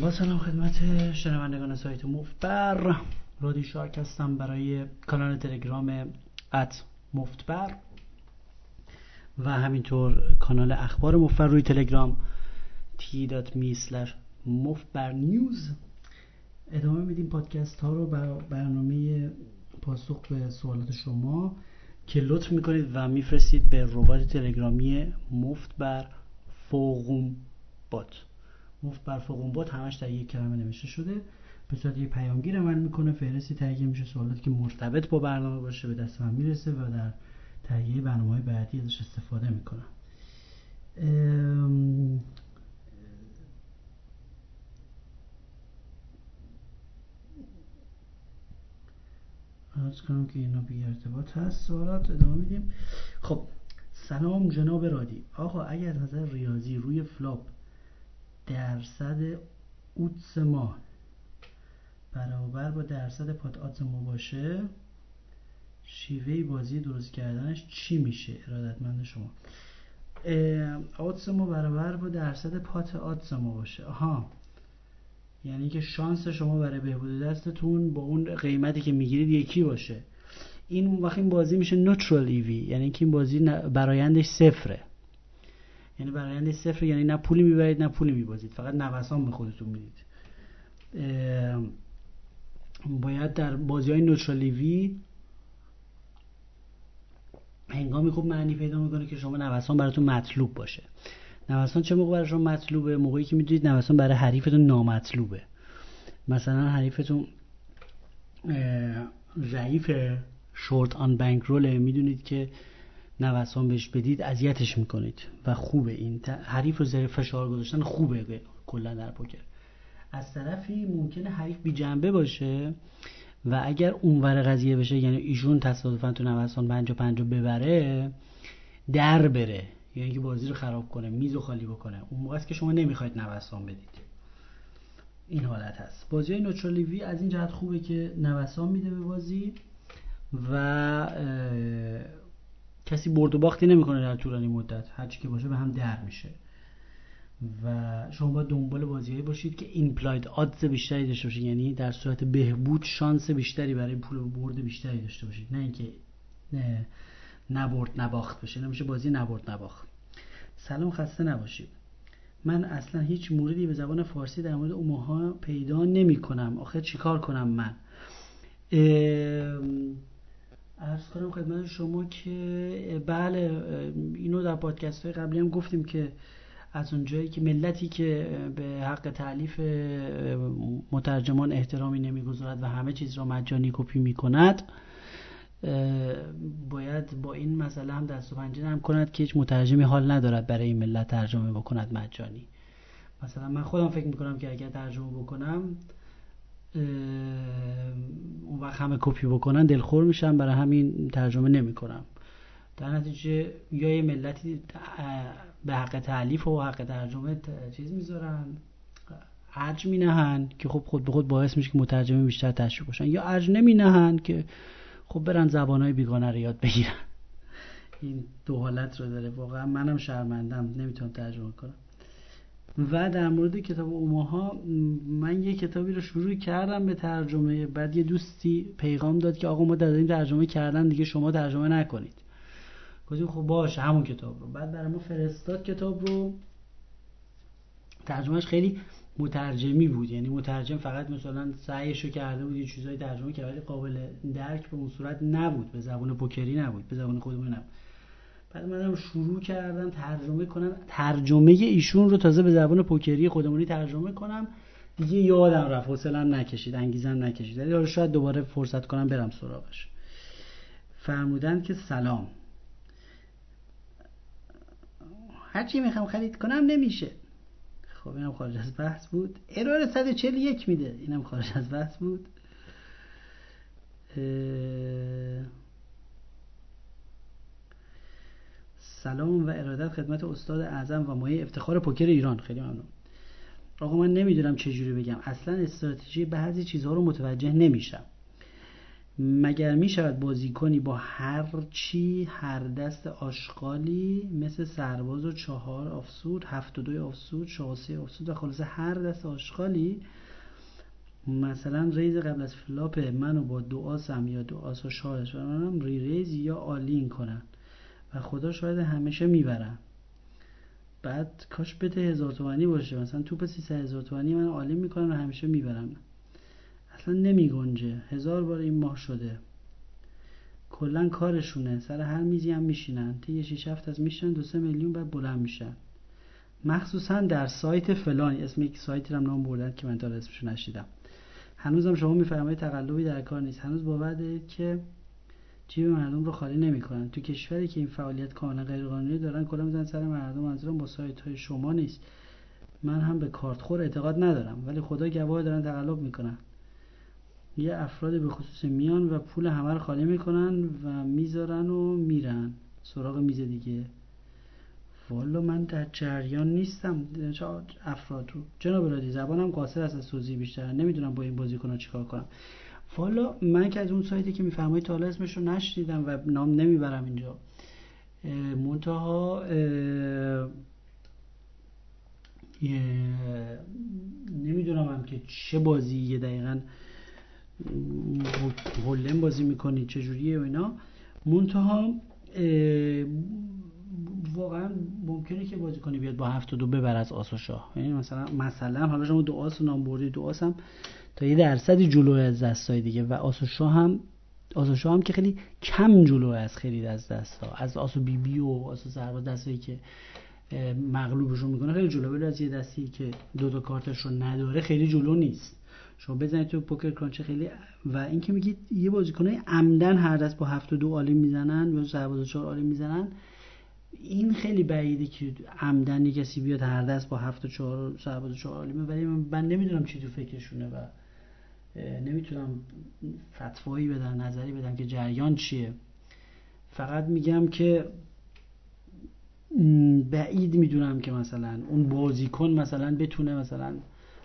با سلام خدمت شنوندگان سایت مفتبر. رادی شارک هستم برای کانال تلگرام ات مفتبر و همینطور کانال اخبار مفتبر روی تلگرام t.me مفتبر نیوز ادامه میدیم پادکست ها رو بر برنامه پاسخ به سوالات شما که لطف می‌کنید و میفرستید به ربات تلگرامی مفت بر فوقوم بات مفت بر فوقوم بات همش در یک کلمه نوشته شده. به صورت یه پیامگیر عمل می‌کنه. فهرستی تهیه میشه. سوالاتی که مرتبط با برنامه باشه به دست من می‌رسه و در تهیه برنامه بعدی ازش استفاده می‌کنم. ارز کنم که اینا بی ارتباط هست. سوالات ادامه میدیم. خب سلام جناب رادی. آقا اگر از نظر ریاضی روی flop درصد outs ما برابر با درصد pot odds ما باشه شیوه بازی درست کردنش چی میشه؟ ارادتمند شما. odds ما برابر با درصد pot odds ما باشه. آها. یعنی که شانس شما برای بهبود دستتون با اون قیمتی که می‌گیرید یکی باشه. این وقت این بازی میشه نوترال ایوی یعنی که این بازی برایندش صفره. یعنی برایندش صفره یعنی نه پولی می‌برید نه پولی میبازید. فقط نوسان به خودتون می‌دید. باید در بازی های نوترال ایوی هنگامی خوب معنی پیدا می‌کنه که شما نوسان براتون مطلوب باشه. نوسان چه موقع برای شما مطلوبه؟ موقعی که می‌دونید نوسان برای حریفتون نامطلوبه. مثلا حریفتون ضعیف شورت آن بانک روله می‌دونید که نوسان بهش بدید اذیتش می‌کنید. و خوبه این حریف رو زیر فشار گذاشتن خوبه کلا در پوکر. از طرفی ممکنه حریف بی جنبه باشه و اگر اونور قضیه بشه یعنی ایشون تصادفا تو نوسان پنج و پنج ببره در بره. یعنی که بازی رو خراب کنه میز خالی بکنه. اون موقع است که شما نمی‌خواید نوسان بدید. این حالت هست. بازی های نوترالیوی از این جهت خوبه که نوسان میده به بازی و کسی برد و باختی نمی‌کنه در طولانی مدت. هرچی که باشه به هم در میشه. و شما باید دنبال بازیهایی باشید که ایمپلاید آدز بیشتری داشته باشید. یعنی در صورت بهبود شانس بیشتری برای پول برد بیشتری داشته باشید. نه اینکه نه نبرد نباخت بشه. نمیشه بازی نبرد نباخت. سلام خسته نباشید. من اصلا هیچ موردی به زبان فارسی در مورد اوماها پیدا نمی کنم آخه چیکار کنم من؟ ارز کنم خدمت شما که بله اینو در پادکست های قبلی هم گفتیم که از اونجایی که ملتی که به حق تعلیف مترجمان احترامی نمی‌گذارد و همه چیز را مجانی کپی می‌کند باید با این مسئله هم دست و پنجه نرم کند که هیچ مترجمی حال ندارد برای این ملت ترجمه بکند مجانی. مثلا من خودم فکر می‌کنم که اگر ترجمه بکنم اون وقت همه کپی بکنن دلخور میشن برای همین ترجمه نمی‌کنم. در نتیجه یا یه ملتی به حق تعلیف و حق ترجمه چیز می‌ذارن ارج می نهن که خب خود به خود باعث میشه که مترجمه بیشتر تشویق باشن یا ارج نمی نهن که خب برن زبانهای بیگانه رو یاد بگیرن. این دو حالت رو داره. واقعا منم شرمندم. نمی‌تونم ترجمه کنم. و در مورد کتاب اوماها من یه کتابی رو شروع کردم به ترجمه بعد یه دوستی پیغام داد که آقا ما داریم ترجمه کردن دیگه شما ترجمه نکنید. گفتیم خب باشه همون کتاب رو. بعد برای ما فرستاد کتاب رو. ترجمهش خیلی مترجمی بود. یعنی مترجم فقط مثلا سعیشو کرده بود یه چیزای ترجمه کرده قابل درک به اون صورت نبود. به زبان پوکری نبود به زبان خودمون نبود. بعد منم شروع کردم ترجمه کنم. ترجمه ایشون رو تازه به زبان پوکری خودمونی ترجمه کنم. دیگه یادم رفت حوصله‌ام نکشید انگیزم نکشید. ولی شاید دوباره فرصت کنم برم سراغش. فرمودن که سلام. هرچی می‌خوام خرید کنم نمیشه. خب اینم خارج از بحث بود. ارور 141 میده. اینم خارج از بحث بود. سلام و ارادت خدمت استاد اعظم و مایه افتخار پوکر ایران. خیلی ممنون. آقا من نمی‌دونم چجوری بگم. اصلا استراتژی بعضی چیزها رو متوجه نمیشم. مگر می شود بازی کنی با هر چی هر دست آشغالی مثل سرباز و چهار آفسود هفت و دوی آفسود شاسه آفسود و خلاصه هر دست آشغالی مثلا ریز قبل از فلاپ منو با دو آسم یا دو آس و شاهش و ری ریز یا آلین کنن. و خدا شاید همیشه می‌برن بعد کاش بده هزار تومنی باشه. مثلا توپ سی هزار تومنی من آلین می‌کنن و همیشه می‌برم. اصلا نمی گنجه هزار بار این ماه شده. کلا کارشونه. سر هر میزی هم میشینن. یه شیش هفت از میشن دو سه میلیون بعد بلند میشن. مخصوصا در سایت فلانی اسم یک سایتی هم نام بردن که من تا اسمشو نشیدم. هنوزم شما میفرمایید تقلبی در کار نیست. هنوز باور دارید که جیب مردم رو خالی نمی‌کنن. تو کشوری که این فعالیت کاملا غیرقانونی دارن کلا می‌زنن سر مردم. منظورم با سایت های شما نیست. من هم به کارت خور اعتقاد ندارم ولی خدا گواه دارن تقلب می‌کنن. یه افراد به خصوص میان و پول همه رو خالی می‌کنن و می‌ذارن و میرن سراغ میز دیگه. والا من در جریان نیستم. افراد رو جناب رادی زبانم قاصر است از توضیح بیشتر. نمی‌دونم با این بازیکن چیکار کنم. والا من که از اون سایتی که میفرمایید تا حالا اسمش رو نشنیدم و نام نمی‌برم اینجا. منتها نمی‌دونم هم که چه بازی یه دقیقا هولم بازی می‌کنید چجوریه و اینا. منتها واقعا ممکنه که بازی کنی بیاد با هفت و دو ببر از آس و شاه یعنی مثلا مثلا حالا شما دو آس نام بردی دو آس هم تا یه درصدی جلو از دستای دیگه. و آس و شاه هم آس و شاه هم که خیلی کم جلو از خرید از دست ها از آس و بی بی و آس و سرباز دستایی که مغلوبشون می‌کنه خیلی جلو. ولی از یه دستی که دو تا کارتش رو نداره خیلی جلو نیست. شما بزنید تو پوکر کرانچ خیلی و اینکه میگید یه بازیکنای عمدن هر دست با هفت و دو عالی می‌زنن یا سرباز و چهار عالی می‌زنن این خیلی بعیده که عمدن کسی بیاد هر دست با هفت و چهار سرباز و چهار عالی ولی من نمی‌دونم چی تو فکرشونه و نمی‌تونم فتوایی بدم نظری بدم که جریان چیه. فقط میگم که بعید می‌دونم که مثلا اون بازیکن مثلا بتونه مثلا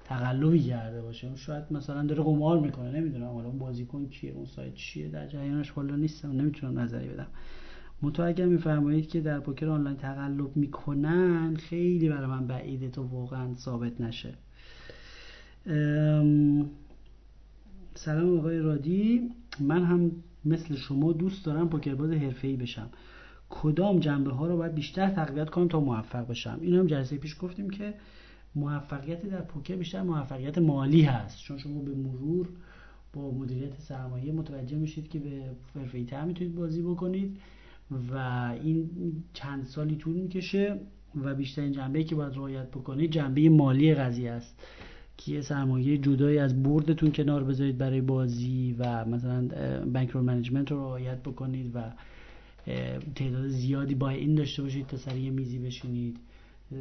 تقلبی کرده باشه. شاید مثلا داره قمار می‌کنه نمی‌دونم حالا اون بازیکن کیه اون سایت چیه در جریانش حالا نیستم نمی‌تونم نظری بدم. منتها اگر میفرمایید که در پوکر آنلاین تقلب می‌کنن خیلی برای من بعیده تو واقعا ثابت نشه. سلام آقای رادی. من هم مثل شما دوست دارم پوکرباز حرفه‌ای بشم. کدام جنبه ها رو باید بیشتر تقویت کنم تا موفق بشم؟ اینو هم جلسه پیش گفتیم که موفقیت در پوکر بیشتر موفقیت مالی هست. چون شما به مرور با مدیریت سرمایه متوجه میشید که به حرفه‌ای تر می‌تونید بازی بکنید و این چند سالی طول می‌کشه و بیشترین جنبه که باید رعایت بکنید جنبه مالی قضیه است. که یه سرمایه جدایی از بردتون کنار بذارید برای بازی و مثلا بانک رو منیجمنت رو رعایت بکنید و تعداد زیادی با این داشته باشید تا سریع میزی بشینید.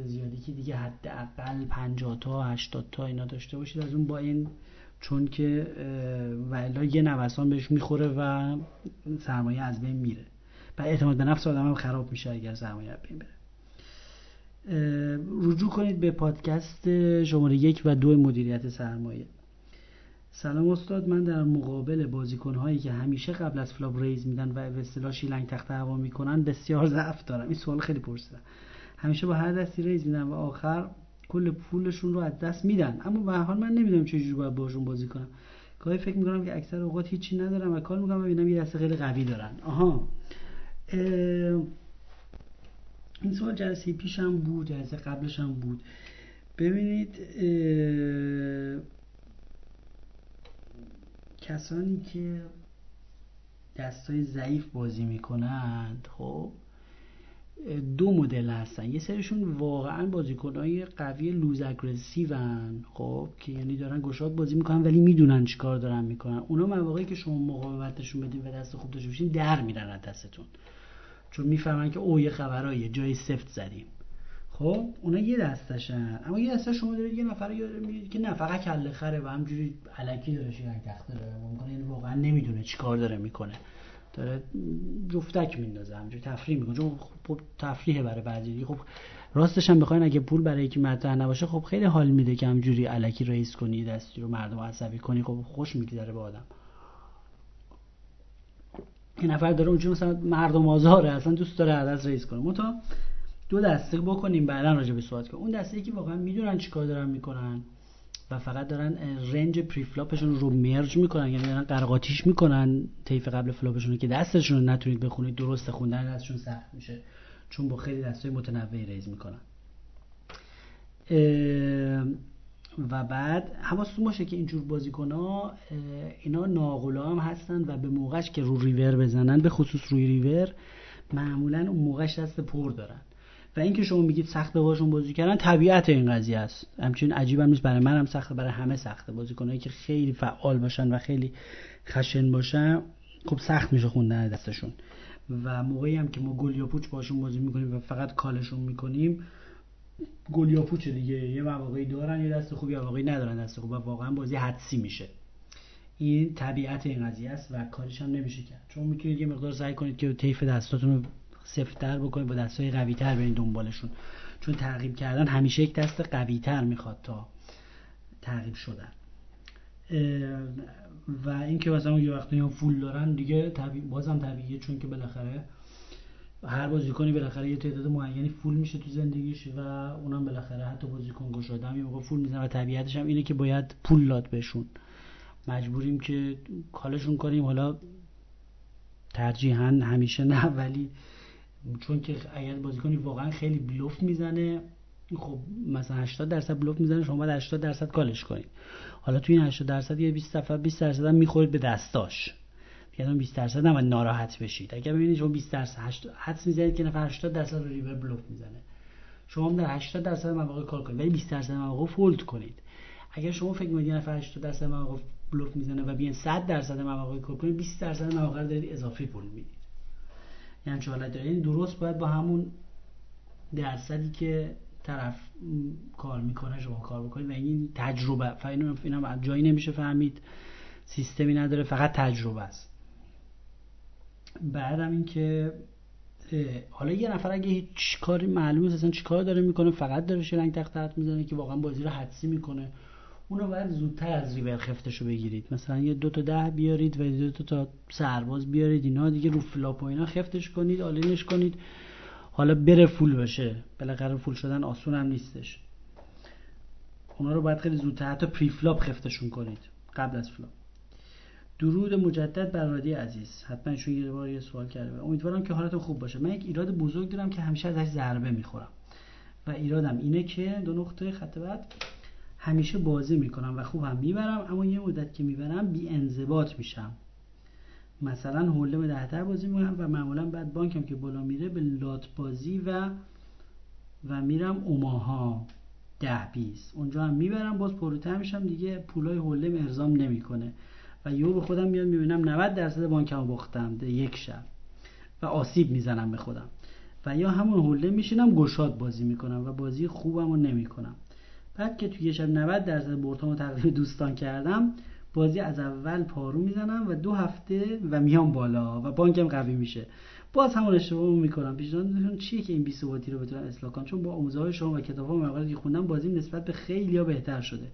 زیادی که دیگه حداقل 50 تا 80 تا اینا داشته باشید. از اون با این چون که و یه نوسان بهش می‌خوره و سرمایه از بین میره. و اعتماد به نفس آدم هم خراب میشه اگر سرمایه از بین بره. رجوع کنید به پادکست شماره یک و دو مدیریت سرمایه. سلام استاد من در مقابل بازیکن هایی که همیشه قبل از flop raise میدن و به اصطلاح شیلنگ تخته هوا می‌کنن بسیار ضعف دارم. این سوال خیلی پرسیدم. همیشه با هر دستی raise میدن و آخر کل پولشون رو از دست میدن. اما به حال من نمی‌دونم چجوری باید باشون بازی کنم. گاهی فکر می‌کنم که اکثر اوقات هیچی ندارم و call می‌کنم و ببینم یه دسته خیلی قوی دارن. آها. این سوال جلسه پیشم بود جلسه قبلش هم بود. ببینید کسانی که دستای ضعیف بازی می‌کنند خب دو مدل هستن. یه سرشون واقعا بازیکنهای قوی لوز اگریسیون خب که یعنی دارن گشاد بازی می‌کنن ولی می‌دونن چیکار دارن می‌کنن. اونا مواقعی که شما مقاومتشون بدین و دست خوب داشته باشین در میرن از دستتون. چون می‌فهمن که او یه خبرایی جای سفت زدیم. خب اونا یه دستشن. اما یه دسته شما دارید یه نفر میگید که نه فقط کله خره و همجوری علکی داره شیرنگ تخته داره. ممکنه این واقعا نمی‌دونه چیکار داره می‌کنه. داره جفتک میندازه همجوری تفریح می‌کنه. چون خب تفریحه برای بعضی. خب راستش هم بخواین اگه پول برای یکی مطرح نباشه خب خیلی حال میده که همجوری علکی رئیس کنی دستی رو مردم عصبی کنی. خب خوش میگذره به آدم. این نفر داره اونجا مثلا مردم آزاره اصلا دوست داره عدس raise کنه. متا دو دسته بکنیم بعدا راجع به صحبت کنیم. اون دسته ای که واقعا می‌دونن چیکار دارن می‌کنن و فقط دارن range preflop شون رو merge می‌کنن یعنی دارن قر و قاطیش می‌کنن. طیف قبل flop شون که دستشون رو نتونید بخونید درست خوندن دستشون سخت میشه چون با خیلی دستای متنوعی raise می‌کنن. و بعد حواستون باشه که اینجور بازیکن ها اینا ناغلام هستن و به موقعش که رو ریور بزنن به خصوص روی ریور معمولا اون موقعش دست پر دارن. و اینکه شما میگید سخته باشون بازی کردن طبیعت این قضیه است. همچنین عجیب هم نیست برای منم سخته برای همه سخته. بازیکنایی که خیلی فعال باشن و خیلی خشن باشن خب سخت میشه خوندن دستشون. و موقعی هم که ما گل یا پوچ باشون بازی می‌کنیم و فقط کالشون می‌کنیم گل یا پوچ دیگه. یه مواقعی دارن یه دست خوب یه مواقعی ندارن دست خوب. و واقعا بازی حدسی میشه. این طبیعت این قضیه است و کارش هم نمیشه کرد. چون می‌تونید یه مقدار سعی کنید که طیف دستاتون رو سفتر بکنید با دستای قوی تر برین دنبالشون. چون تعقیب کردن همیشه یک دست قوی تر می‌خواد تا تعقیب شدن. و اینکه مثلا یه وقتی هم فول دارن دیگه طبیع بازم طبیعیه. چون که بالاخره هر بازیکنی بالاخره یه تعداد معینی فول میشه تو زندگیش و اونم بالاخره حتی بازیکن گشاده. هم یه موقع فول می‌زنه و طبیعتش هم اینه که باید پول داد بهشون. مجبوریم که کالشون کنیم. حالا ترجیحاً همیشه نه ولی چون که اگر بازیکنی واقعا خیلی بلوف می‌زنه خب مثلا 80 درصد بلوف می‌زنه شما باید 80 درصد کالش کنید حالا توی این 80 درصد یه 20 درصد 20 درصد هم می‌خورید به دستاش. دیگه 20 درصد هم ناراحت بشید. اگر ببینید شما 20 درصد 80 حدس می‌زنید که نفر 80 درصد رو ریور بلوف می‌زنه. شما هم در 80 درصد مواقع کار کنید ولی 20 درصد مواقع فولد کنید. اگر شما فکر می‌کنید نفر 80 درصد مواقع بلوف می‌زنه و بیان 100 درصد مواقع کار کنید 20 درصد مواقع دارید اضافی پول می‌دید یعنی حالت داره این درست باید با همون درصدی که طرف کار می‌کنه شما کار بکنید و این تجربه فاینو اینا جایی نمیشه فهمید. سیستمی نداره فقط تجربه است. بعدم اینکه حالا یه نفر اگه هیچ کاری معلوم نیست اصلا چیکار داره می‌کنه فقط داره شلنگ تخت می‌زنه که واقعا بازی رو حدسی می‌کنه. اونو باید زودتر از ریور خفتشو بگیرید. مثلا یه دو تا ده بیارید و دو تا سرباز بیارید اینا دیگه رو flop و اینا خفتش کنید all-in ش کنید. حالا بره full بشه. بالاخره full شدن آسون هم نیستش. اونا رو باید خیلی زودتر حتی preflop خفتشون کنید. قبل از flop. درود مجدد بر رادی عزیز. حتما ایشون یه بار یه سوال کرده. امیدوارم که حالتون خوب باشه. من یک ایراد بزرگ دارم که همیشه ازش ضربه می‌خورم. و ایرادم اینه که دو نقطه خط بعد همیشه بازی می‌کنم و خوبم می‌برم. اما یه مدت که می‌برم بی انضباط میشم. مثلا حوله به دهتر بازی می‌کنم و معمولا بعد بانکم که بالا میره به لات بازی و و میرم اوماها. ده بیس اونجا هم می‌برم. باز پروتر میشم. دیگه پولای حوله ارزام نمی‌کنه. و یهو به خودم میاد می‌بینم 90 درصد بانکمو باختم یک شب و آسیب می‌زنم به خودم. و یا همون حوله میشینم گشاد بازی می‌کنم و بازی خوبم رو نمی‌کنم. بعد که توی یه شب 90 درصد بورتامو تقدیم دوستان کردم بازی از اول پارو می‌زنم و دو هفته و میام بالا و بانکم قوی میشه. باز همون اشتباه می‌کنم. پیشنهاد چیه که این بی رو بتونم اصلاح کنم؟ چون با آموزه های شما و کتاب ها مقاله که خوندم بازیم نسبت به خیلی بهتر شده.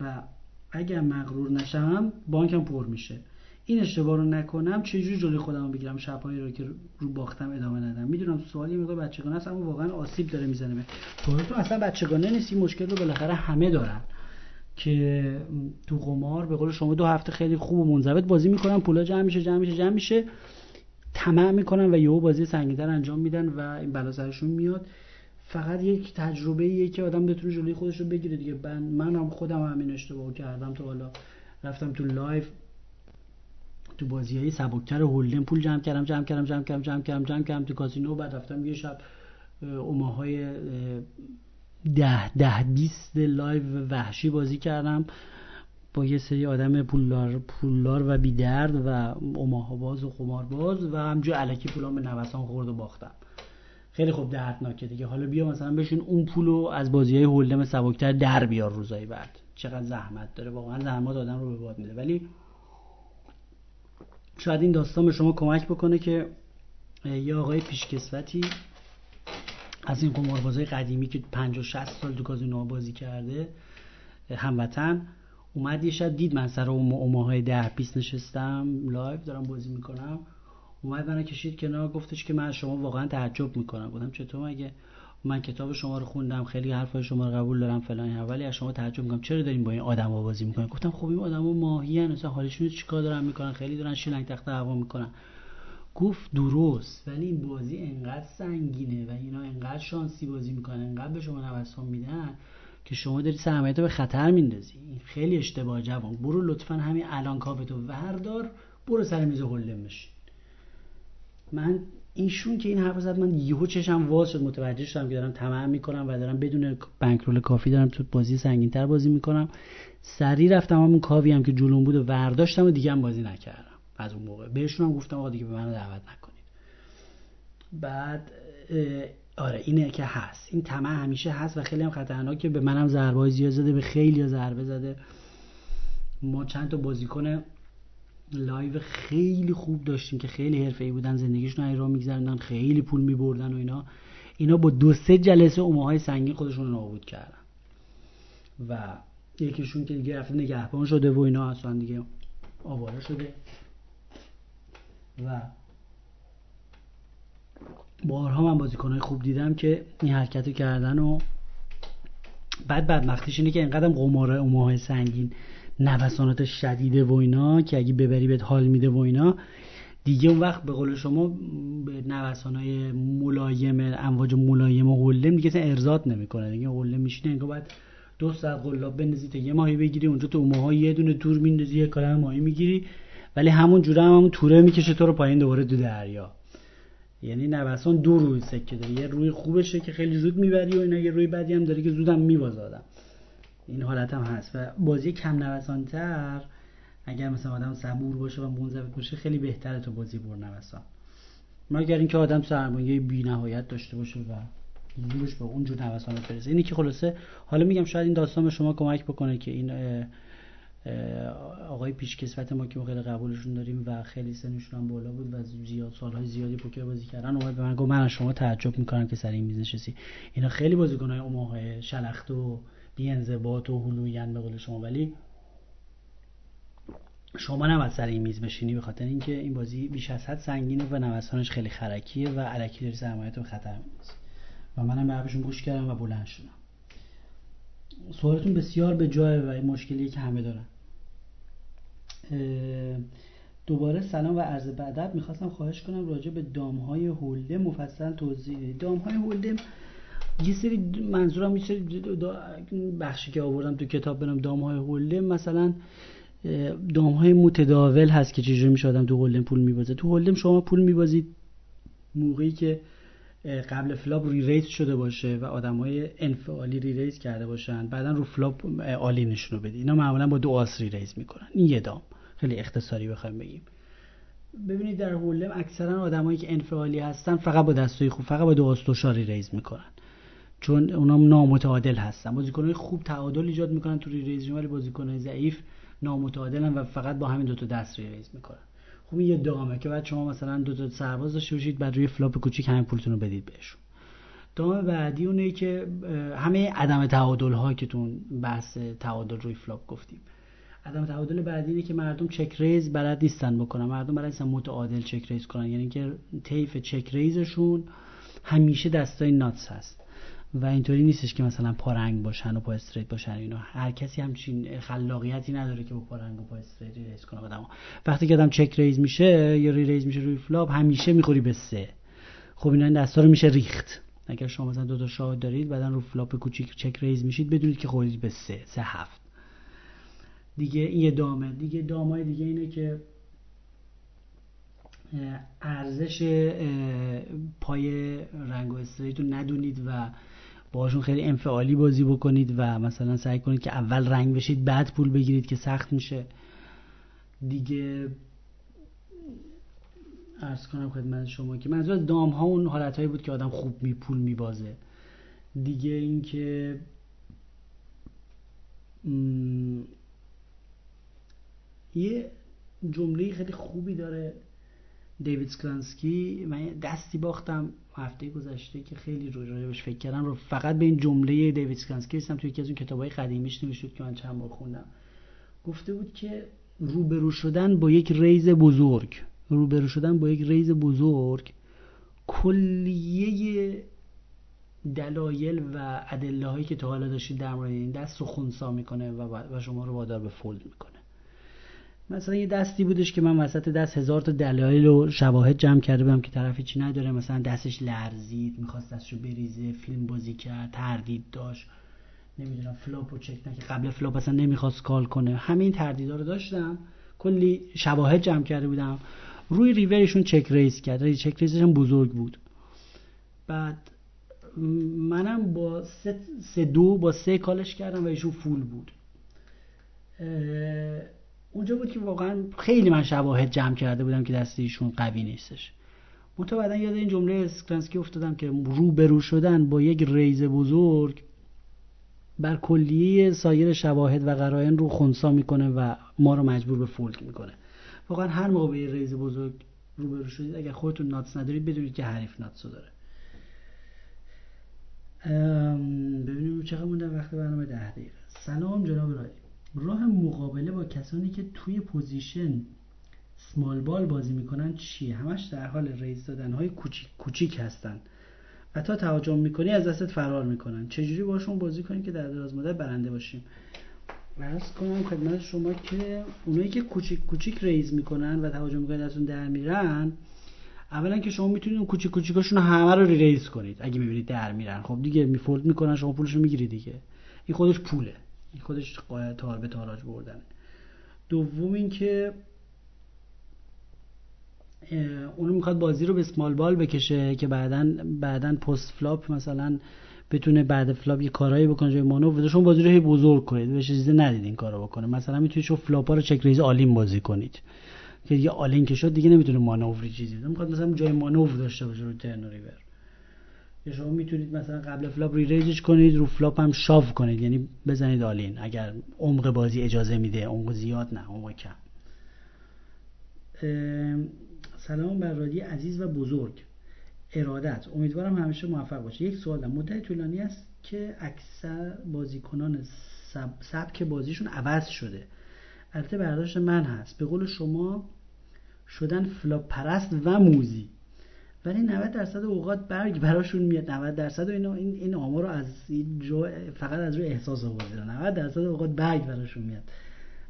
و اگر مغرور نشم بانکم پر میشه. این اشتباه رو نکنم چجوری جلوی خودم بگیرم؟ شبهایی رو که رو باختم ادامه ندم. می‌دونم سوالی مقدار بچگانه است اما واقعا آسیب داره می‌زنه تو اصلا بچگانه نیست این مشکل رو بالاخره همه دارن. که تو قمار به قول شما دو هفته خیلی خوب و منضبط بازی می‌کنن پولا جمع میشه جمع میشه جمع میشه طمع می‌کنن و یهو بازی سنگین‌تر انجام میدن و این بلا سرشون میاد. فقط یک تجربه ایه که آدم بتونه جلوی خودش رو بگیره دیگه. من منم خودم همین اشتباه کردم تو حالا. رفتم تو live تو بازی های سبکتر Hold'em پول جمع کردم جمع کردم جمع کردم جمع کردم جمع کردم تو کازینو. بعد رفتم یه شب اوماهای ده ده بیست live وحشی بازی کردم. با یه سری آدم پولدار پولدار و بیدرد و اوماها باز و قمار باز و همینجور الکی پولام به نوسان خورد و باختم. خیلی خوب دردناکه دیگه. حالا بیا مثلا بشین اون پولو از بازی های Hold'em سبکتر در بیار روزای بعد. چقدر زحمت داره. واقعا زحمت آدم رو به باد میده. ولی شاید این داستان به شما کمک بکنه که یه آقای پیشکسوتی از این قماربازای قدیمی که 50 60 سال تو کازینو بازی کرده هموطن اومد یه شب دید من سر اوماهای ده بیست نشستم live دارم بازی می‌کنم. اومد منو کشید کنار گفتش که من شما واقعا تعجب می‌کنم. گفتم چطور؟ مگه من کتاب شما رو خوندم خیلی حرفای شما رو قبول دارم فلان ولی از شما تعجب می‌کنم. چرا دارین با این آدم بازی می‌کنن گفتم خب این آدما ماهیان مثلا حالشون چیکار دارن می‌کنن؟ خیلی دارن شیلنگ تخته هوا می‌کنن. گفت درست ولی این بازی انقدر سنگینه و اینا انقدر شانسی بازی می‌کنن انقدر به شما نوسان میدن که شما داری سرمایت به خطر میندازی. این خیلی اشتباه جوان. برو لطفا همین الان کافتو وردار برو سر میز هولم بشین. من ایشون که این حرف زد من یهو چشم واز شد متوجه شدم که دارم طمع می‌کنم و دارم بدون بنکرول کافی دارم تو بازی سنگینتر بازی می‌کنم. سریع رفتم همون کاوی هم که جلوم بود و ورداشتم و دیگه هم بازی نکردم. از اون موقع بهشون هم گفتم آقا دیگه به من دعوت نکنید. بعد آره اینه که هست. این طمع همیشه هست و خیلی هم خطرناکه به منم ضربه زیاد زده به خیلی ضربه زده. ما چند تا بازیکن live خیلی خوب داشتیم که خیلی حرفه‌ای بودن زندگیشون ایران میگذرندن خیلی پول میبردن و اینا. اینا با دو سه جلسه اوماهای سنگین خودشون رو نابود کردن. و یکیشون که دیگه رفته نگهبان شده و اینا اصلا دیگه آواره شده. و بارها من بازیکنهای خوب دیدم که این حرکت کردن و بعد بدمختیش اینه که اینقدر قماره اوماهای سنگین. نوسانات شدیده و اینا که اگه ببری بهت حال میده و اینا. دیگه اون وقت به قول شما به نوسانای ملایم امواج ملایم و حلم دیگه ارزاد نمی‌کنه. دیگه حلم میشینه انگار باید دو ساعت قلاب بندازی تا یه ماهی بگیری اونجا تو ماها یه دونه تور میندازی یه کلمه ماهی می‌گیری. ولی همون جوره هم همون توره می‌کشه تو رو پایین دوباره دو دریا. یعنی نوسان دو روی سکه داره. یه روی خوبشه که خیلی زود می‌بری و اینا یه روی بدی هم داره که زودم میبازه این حالت هم هست. و بازی کم نوسانتر اگر مثلا آدم صبور باشه و منضبط باشه خیلی بهتره تو بازی بر نوسان. مگر اینکه آدم سرمایه بی نهایت داشته باشه و زورش به اونجور نوسان برسه. اینی که خلاصه حالا میگم شاید این داستان به شما کمک بکنه که این آقای پیشکسوت ما که خیلی قبولشون داریم و خیلی سنشون هم بالا بود و زیاد سالهای زیادی پوکر بازی کردن اومد به من گفت من از شما تعجب می‌کنم که سر این میز نشستی. اینا خیلی بازیکنهای اون شلخت و بیانضباط و هلوین به قول شما. ولی شما نباید سر این میز بشینی به خاطر اینکه این بازی بیش از حد سنگینه و نوسانش خیلی خرکیه و علکی داری سرمایت رو خطر میندازی. و منم به حرفشون گوش کردم و بلند شدم. سوالتون بسیار به جای و این مشکلی که همه دارن. دوباره سلام و عرض بعدت می‌خواستم خواهش کنم راجع به دام های هولده مفصل توضیح دام های هولده یه سری منظورم یه سری بخشی که آوردم تو کتاب برم دام های هولده مثلا دام های متداول هست که چجوری میشه آدم تو هولدم پول میبازه. تو هولدم شما پول میبازید موقعی که قبل flop reraise شده باشه و آدم های انفعالی reraise کرده باشن بعدا رو flop all-in شون بدی. اینا معمولا با دو آس reraise می‌کنن. این یه دام. خیلی اختصاری بخوایم بگیم. ببینید در Hold'em اکثرا آدمایی که انفعالی هستن فقط با دستای خوب فقط با دو آس دو شاه reraise می‌کنن. چون اونا نامتعادل هستن. بازیکنهای خوب تعادل ایجاد می‌کنن تو reraise ولی بازیکنهای ضعیف نامتعادلن و فقط با همین دو تا دست reraise می‌کنن. خب این یه دامه که بعد شما مثلا دو تا سرباز داشته باشید بعد روی flop کوچیک همین پولتون رو بدید بهشون. دام بعدی اونه که همه عدم تعادل ها که تو بحث تعادل روی flop گفتیم. عدم تعادل بعدی اینه که مردم check-raise بلد نیستن بکنن. مردم بلد نیستن متعادل check-raise کنن. یعنی که طیف check-raise شون همیشه دستای nuts هست. و اینطوری نیستش که مثلا پا رنگ باشن و پا straight باشن اینا. هر کسی همچین خلاقیتی نداره که با پا رنگ و پا straight raise کنه. آدم وقتی که آدم check-raise میشه یا reraise میشه روی flop همیشه می‌خوری به سه. خب اینا این دستا رو میشه ریخت. اگر شما مثلا دو تا شاه دارید بعدا رو flop کوچیک check-raise میشید بدونید که خورید به سه سه هفت. دیگه این یه دامه. دیگه دامای دیگه اینه که ارزش پای رنگ و straight رو ندونید و باشون خیلی انفعالی بازی بکنید و مثلا سعی کنید که اول رنگ بشید بعد پول بگیرید که سخت میشه. دیگه ارز کنم خدمت شما که منظور دام ها اون حالت هایی بود که آدم خوب می پول میبازه. دیگه اینکه یه جمله خیلی خوبی داره دیوید سکلانسکی من دستی باختم هفته گذشته که خیلی روی راجبش فکر کردم. رو فقط به این جمله دیوید سکلانسکی رسیدم توی یکی از اون کتابای قدیمیش نوشته که من چند بار خوندم. گفته بود که روبرو شدن با یک ریز بزرگ. روبرو شدن با یک ریز بزرگ کلیه دلایل و ادله هایی که تا حالا داشتید در مورد این دست رو خونسا می‌کنه و, شما رو وادار به فولد می‌کنه. مثلا یه دستی بودش که من وسط دست هزار تا دلایل و شواهد جمع کرده بودم که طرفی چی نداره. مثلا دستش لرزید می‌خواست دستشو بریزه فیلم بازی کرد تردید داشت. نمی‌دونم flop رو چک که قبل flop اصلا نمی‌خواست call کنه. همین تردیدا رو داشتم. کلی شواهد جمع کرده بودم. روی river ایشون check-raise کرد. check-raise ش هم بزرگ بود. بعد منم با سه, دو با سه call ش کردم و ایشون full بود. بود که واقعا خیلی من شواهد جمع کرده بودم که دست ایشون قوی نیستش. منتها بعدا یاد این جمله اسکلنسکی افتادم که رو برو شدن با یک raise بزرگ بر کلیه سایر شواهد و قرائن رو خونسا می‌کنه و ما رو مجبور به fold می‌کنه. واقعا هر موقع به یه raise بزرگ روبرو شدید اگر خودتون nuts ندارید بدونید که حریف nuts داره. ببینیم چقدر مونده وقت برنامه ده دقیقه سلام جناب رادی راه مقابله با کسانی که توی position small ball بازی می‌کنن چیه؟ همش در حال raise دادن های کوچیک کوچیک هستن. و تا تهاجم می‌کنی از دستت فرار می‌کنن. چجوری باشون بازی کنیم که در دراز مدت برنده باشیم؟ عرض کنم خدمت شما که اونایی که کوچیک کوچیک ریز می‌کنن و تهاجم می‌کنن ازتون در میرن اولا که شما می‌تونید اون کوچیک کوچیکاشون همه رو ریز کنید. اگه می‌بینید در میرن. خب دیگه میفولد می‌کنن شما پولشو می‌گیرید دیگه. این خودش پوله. این خودش تار به تاراج بردن دوم اینکه اونو می‌خواد بازی رو به small ball بکشه که بعدا بعدا postflop مثلا بتونه بعد flop یه کارهایی بکنه. جای مانور شما بازی رو بزرگ کنید. بهش چیزی ندید این کارو بکنه. مثلا می‌تونید شما flop رو check-raise all-in بازی کنید. که دیگه all-in که شد دیگه نمی‌تونه مانوری چیزی بده. می‌خواد مثلا جای مانور داشته باشه رو turn river. یا شما می‌تونید مثلا قبل flop reraise ش کنید رو flop هم shove کنید. یعنی بزنید all-in اگر عمق بازی اجازه میده عمق زیاد نه عمق کم. سلام بر رادی عزیز و بزرگ. ارادت. امیدوارم همیشه موفق باشه یک سوال مدت طولانی است که اکثر بازیکنان سب... سبک بازیشون عوض شده. البته برداشت من هست. به قول شما شدن flop پرست و موذی ولی 90 درصد اوقات برگ براشون میاد. 90 درصد و این این آمار رو از این فقط از روی احساس آوردن 90 درصد اوقات برگ براشون میاد.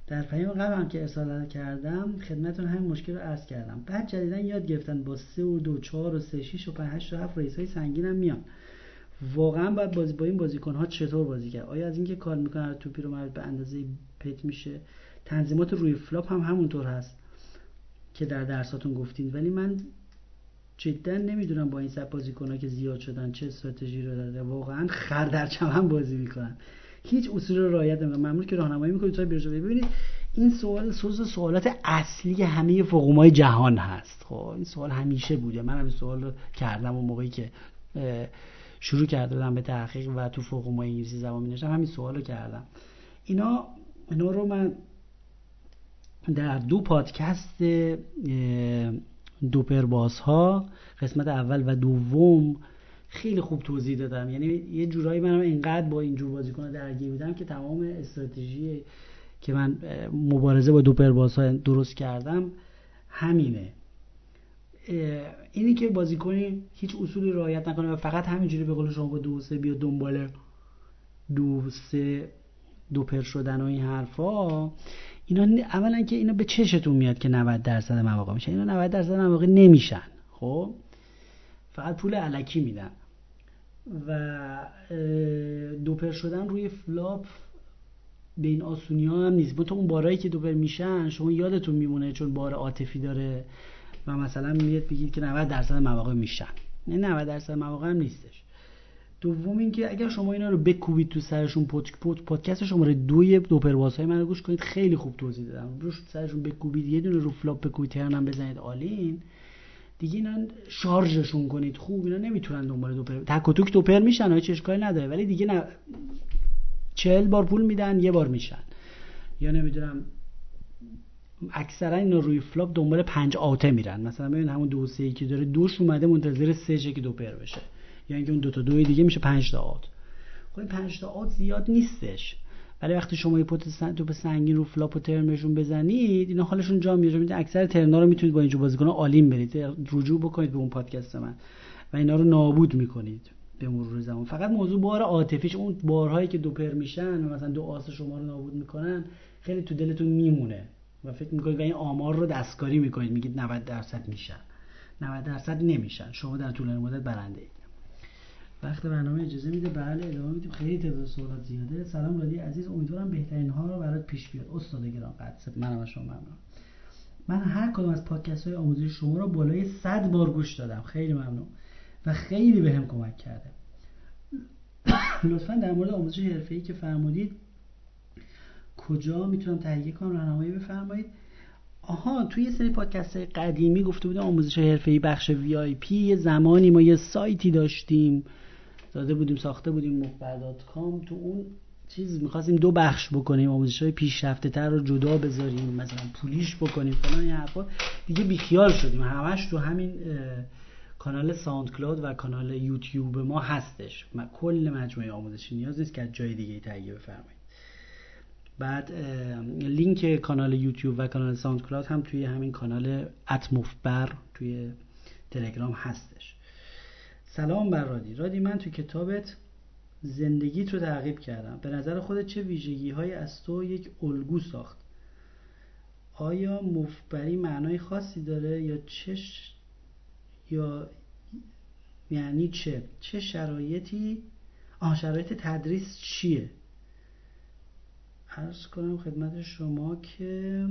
در پیام قبل هم که ارسال کردم خدمتتون همین مشکل رو عرض کردم. بعد جدیدا یاد گرفتن با 3 و 2 4 و 3 6 و 5 8 و 7 ریس های سنگین هم میان. واقعا باید بازی با این بازیکن ها چطور بازی کرد؟ آیا از اینکه کار می‌کنن توپی رو مربوط به اندازه پت میشه؟ تنظیمات روی فلاپ هم همونطور هست که در درساتون گفتین ولی من جدا نمی‌دونم با این سب بازیکن‌ها که زیاد شدن چه استراتژی رو داره واقعا خر در هم بازی می‌کنن. هیچ اصول رو رعایت نمی‌کنن. معمول که راهنمایی می‌کنید تا بیرون ببینید این سوال سوز سوالات اصلی همه فقومای جهان هست. خب این سوال همیشه بوده. من هم سوال رو کردم و موقعی که شروع کرده بودم به تحقیق و تو فقومای انگلیسی زبان می همین سوال رو کردم. اینا اینا رو من در دو پادکست دوپرباس ها قسمت اول و دوم خیلی خوب توضیح دادم. یعنی یه جورایی منم اینقدر با این جور بازیکن درگیر بودم که تمام استراتژی که من مبارزه با دوپرباس ها درست کردم همینه. اینی که بازیکنی هیچ اصولی رعایت نکنه و فقط همینجوری به قول شما با دو سه بیا دنبال دو سه دوپر شدن و این حرفا اینا اولا که اینا به چشتون میاد که 90 درصد مواقع میشن. اینا 90 درصد مواقع نمیشن. خب؟ فقط پول الکی میدن. و دو pair شدن روی flop به این آسونی ها هم نیست. تو اون بارایی که دو pair میشن شما یادتون میمونه چون بار عاطفی داره و مثلا میاد بگید که 90 درصد مواقع میشن. نه 90 درصد مواقع هم نیستش. دوم اینکه اگر شما اینا رو بکوبید تو سرشون پود پود پادکست شماره دوی دو pair باز های من رو گوش کنید خیلی خوب توضیح دادم. روش سرشون بکوبید یه دونه رو flop بکوبید turn م بزنید all in. دیگه اینا شارژشون کنید. خوب اینا نمی‌تونن دنبال دو pair تک توک دو pair میشن هیچ اشکالی نداره. ولی دیگه نه. چهل بار پول میدن یه بار میشن. یا نمی‌دونم اکثرا اینا روی flop دنبال پنج out ه میرن. مثلا ببین همون دو سه که داره دوش اومده منتظر سه که دو pair بشه. اینکه اون دو تا دوی دیگه میشه 5 تا out خب این 5 تا out زیاد نیستش. ولی وقتی شما یه bet توپ سنگین رو flop و turn شون بزنید اینا حالشون جا میاد اکثر turn ا رو می‌تونید با اینجور بازیکن all in م برید. رجوع بکنید به اون پادکست من. و اینا رو نابود می‌کنید به مرور زمان. فقط موضوع بار عاطفیش اون بارهایی که دو پر میشن و مثلا دو آس شما رو نابود می‌کنن خیلی تو دلتون میمونه. و فکر می‌کنید و این آمار رو دستکاری می‌کنید. میگید 90 درصد میشن. 90 درصد نمیشن. شما در طولانی مدت برنده اید. وقت برنامه اجازه میده. بله ادامه میدیم. خیلی تعداد سوالات زیاده. سلام رادی عزیز. امیدوارم بهترین ها رو برات پیش بیاد. استاد گران قدس منم شما ممنون من هر کدوم از پادکست های آموزشی شما رو بالای 100 بار گوش دادم. خیلی ممنون. و خیلی بهم به کمک کرده. لطفا در مورد آموزش حرفه‌ای که فرمودید کجا می‌تونم تهیه کنم؟ راهنمایی بفرمایید. آها توی یه سری پادکست قدیمی گفته بودم آموزش حرفه‌ای بخش VIP یه زمانی ما یه سایتی داشتیم. داده بودیم ساخته بودیم مخبر کام. تو اون چیز می‌خواستیم دو بخش بکنیم آموزش های پیشرفته تر رو جدا بذاریم مثلا پولیش بکنیم فلان این حرفا. دیگه بیخیال شدیم. همش تو همین کانال SoundCloud و کانال یوتیوب ما هستش. کل مجموعه آموزشی نیاز نیست که از جای دیگه تهیه بفرمایید. بعد لینک کانال یوتیوب و کانال SoundCloud هم توی همین کانال اتموفبر توی تلگرام هستش. سلام بر رادی. رادی من تو کتابت زندگیت رو تعقیب کردم. به نظر خودت چه ویژگی های از تو یک الگو ساخت؟ آیا مفبری معنای خاصی داره یا چه یا یعنی چه؟ چه شرایطی؟ آه شرایط تدریس چیه؟ ارز کنم خدمت شما که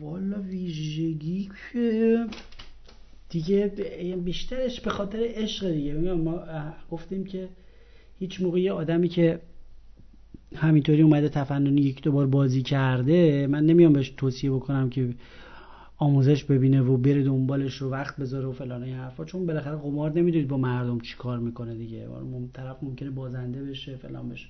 والا ویژگی که دیگه بیشترش به خاطر عشق دیگه. ما گفتیم که هیچ موقع یه آدمی که همینطوری اومده تفننی یک دو بار بازی کرده من نمیام بهش توصیه بکنم که آموزش ببینه و بره دنبالش رو وقت بذاره و فلان این حرفا چون بالاخره قمار نمی‌دونید با مردم چی کار می‌کنه دیگه. طرف ممکنه بازنده بشه فلان بشه.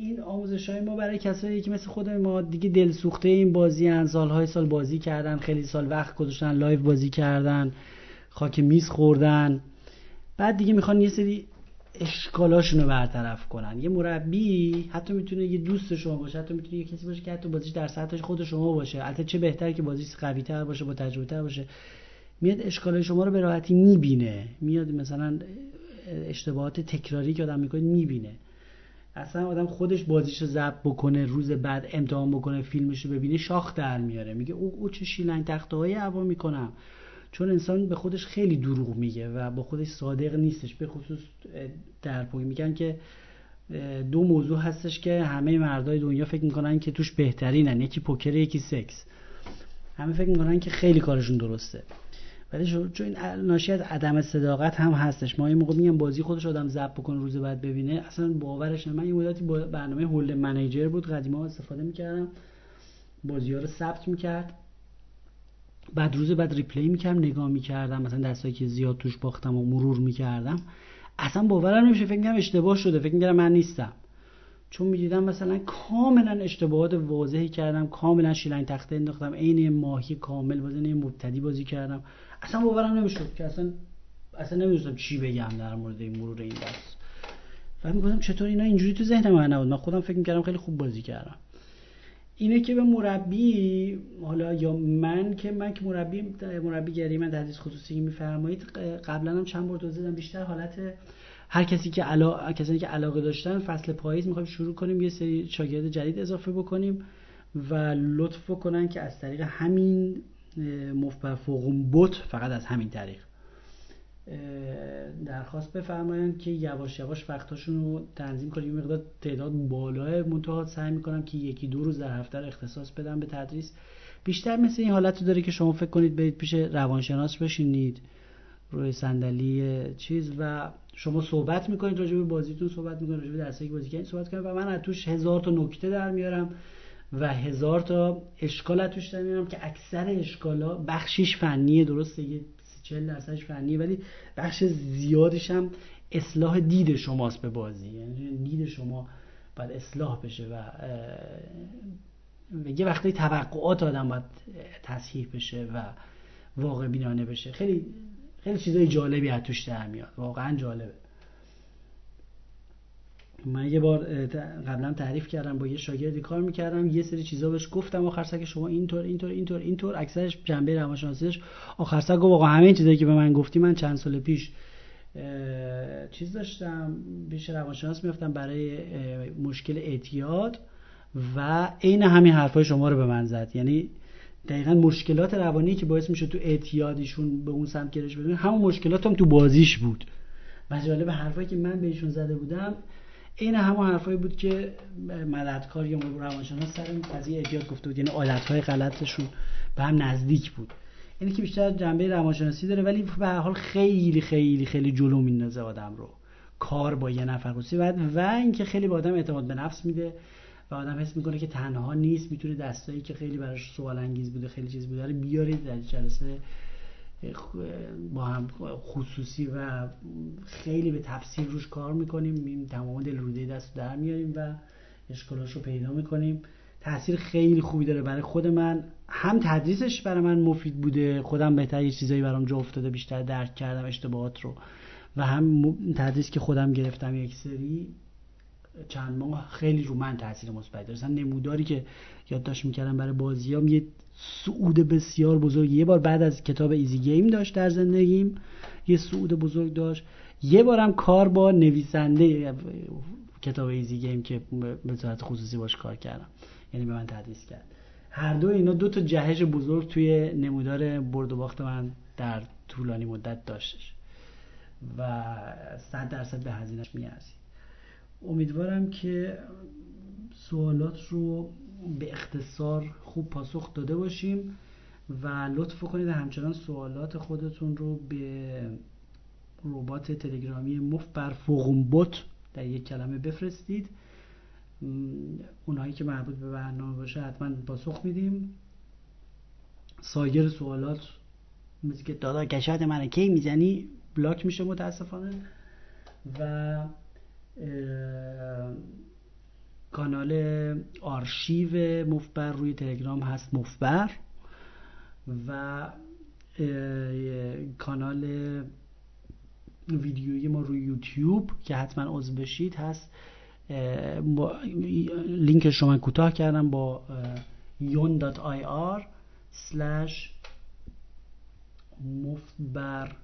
این آموزش های ما برای کسایی که مثل خود ما دیگه دل سوخته این بازی هن سالهای سال بازی کردن خیلی سال وقت گذاشتن live بازی کردن خاک میز خوردن. بعد دیگه می‌خوان یه سری اشکالاشون رو برطرف کنن. یه مربی حتی می‌تونه یه دوست شما باشه حتی می‌تونه یه کسی باشه که حتی بازیش در سطح خود شما باشه. البته چه بهتر که بازیش قوی تر باشه با تجربه تر باشه. میاد اشکالای شما رو به راحتی می‌بینه. میاد مثلا اشتباهات تکراری که آدم می‌کنه می‌بینه. اصلا آدم خودش بازیش رو ضبط بکنه روز بعد امتحان بکنه فیلمش رو ببینه شاخ در میاره. میگه او, او چه شیلنگ تخته های هوا می‌کنم. چون انسان به خودش خیلی دروغ میگه و با خودش صادق نیستش. به خصوص در پوی میگن که دو موضوع هستش که همه مردای دنیا فکر می‌کنن که توش بهترینن. یکی پوکر یکی سکس. همه فکر می‌کنن که خیلی کارشون درسته. ولی چون این ناشی از عدم صداقت هم هستش. ما این موقع میگم بازی خودش آدم ضبط بکنه روز بعد ببینه. اصلا باورش من یه مدتی برنامه هول منیجر بود قدیما استفاده می‌کردم. بازی ها رو ثبت می‌کرد. بعد روز بعد ریپلی می‌کردم نگاه می‌کردم. مثلا دستایی که زیاد توش باختم و مرور می‌کردم. اصلا باورم نمیشه. فکر می‌کنم اشتباه شده. فکر می‌کردم من نیستم. چون می‌دیدم مثلا کاملا اشتباهات واضحی کردم. کاملا شیلنگ تخته انداختم. عین ماهی کامل بازی مبتدی بازی کردم. اصلا باورم نمی‌شد که اصلا اصلا نمی‌دونستم چی بگم در مورد این مرور این دست و می‌گفتم چطور اینا اینجوری تو ذهن من نبود. من خودم فکر می‌کردم خیلی خوب بازی کردم. اینه که به مربی حالا یا من که من که مربی مربیگری من تدریس خصوصی میفرمایید قبلا هم چند بار توضیح دادم بیشتر حالت هر کسی که علا... کسانی که علاقه داشتن فصل پاییز می‌خوایم شروع کنیم یه سری شاگرد جدید اضافه بکنیم و لطف کنن که از طریق همین مفبر فوقون بوت فقط از همین طریق. درخواست بفرمایند که یواش یواش وقتاشون رو تنظیم کنیم. مقدار تعداد بالای منتها سعی می‌کنم که یکی دو روز در هفته اختصاص بدم به تدریس. بیشتر مثل این حالت داره که شما فکر کنید برید پیش روانشناس بشینید روی صندلی چیز و شما صحبت می‌کنید راجع به بازیتون صحبت می‌کنید راجع به درسایی که بازی کردین صحبت کنید و من از توش هزار تا نکته در میارم. و هزار تا اشکال توش در میارم که اکثر اشکالا بخشیش فنیه درسته یه 40 درصدش فنیه ولی بخش زیادش هم اصلاح دید شماست به بازی. یعنی دید شما باید اصلاح بشه و یه وقتی توقعات آدم باید تصحیح بشه و واقع بینانه بشه. خیلی خیلی چیزای جالبی از توش در میاد. واقعا جالبه. من یه بار قبلا تعریف کردم با یه شاگردی کار می‌کردم یه سری چیزا بهش گفتم آخر سر که شما اینطور اینطور اینطور اینطور. اکثرش جنبه روانشناسیش. آخر سر گفت آقا همه این چیزایی که به من گفتی من چند سال پیش چیز داشتم پیش روانشناس میفتم برای مشکل اعتیاد و عین همین حرفای شما رو به من زد. یعنی دقیقا مشکلات روانی که باعث میشه تو اعتیادیشون به اون سمت گرش بدون همون مشکلات هم تو بازیش بود. و جالب حرفایی که من بهشون زده بودم این همون حرفایی بود که مددکار یا روانشناس سر این قضیه اعتیاد گفته بود. یعنی عادتهای غلطشون به هم نزدیک بود. اینی که بیشتر جنبه روانشناسی داره ولی به هر حال خیلی خیلی خیلی جلو میندازه آدم رو. کار با یه نفر خصوصی و و اینکه خیلی به آدم اعتماد به نفس میده و آدم حس می‌کنه که تنها نیست می‌تونه دستایی که خیلی براش سوال انگیز بوده خیلی چیز بوده رو بیارید در جلسه با هم خصوصی و خیلی به تفسیر روش کار می‌کنیم. تمام دل روده دست در میاریم و اشکالاش رو پیدا می‌کنیم. تاثیر خیلی خوبی داره برای خود من. هم تدریسش برای من مفید بوده. خودم بهتر یه چیزایی برام جا افتاده بیشتر درک کردم اشتباهات رو. و هم تدریس که خودم گرفتم یک سری. چند ماه خیلی رو من تاثیر مثبت داره. نموداری که یادداشت می‌کردم برای بازیام یه سعود بسیار بزرگ. یه بار بعد از کتاب ایزی گیم داشت در زندگیم. یه سعود بزرگ داشت. یه بارم کار با نویسنده کتاب ایزی گیم که به صورت خصوصی باش کار کردم. یعنی به من تدریس کرد. هر دو اینا دو تا جهش بزرگ توی نمودار برد و باخت من در طولانی مدت داشتش. و صد درصد به هزینهش میارزید. امیدوارم که سوالات رو به اختصار خوب پاسخ داده باشیم و لطف کنید همچنان سوالات خودتون رو به ربات تلگرامی مفت بر بوت در یک کلمه بفرستید. اونایی که مربوط به برنامه باشه حتما پاسخ میدیم. سایر سوالات مثل که دادا گشت من کی می‌زنی؟ بلاک میشه متاسفانه. و کانال آرشیو مفبر روی تلگرام هست مفبر و کانال ویدیویی ما روی یوتیوب که حتما عضو بشید هست. لینکش شما کوتاه کردم با yon.ir slash مفبر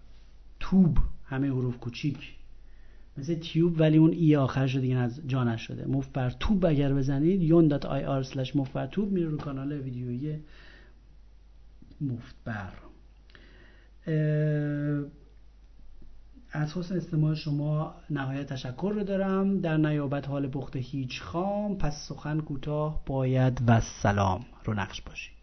توب. همه حروف کوچیک. مثل تیوب ولی اون ای آخرش دیگه از جا نشده. مفت بر توب اگر بزنید yon.ir slash مفت بر توب میره رو کانال ویدیویی مفت بر. از حسن استماع شما نهایت تشکر رو دارم. در نیابت حال پخت هیچ خام پس سخن کوتاه باید و سلام رو نقش باشید.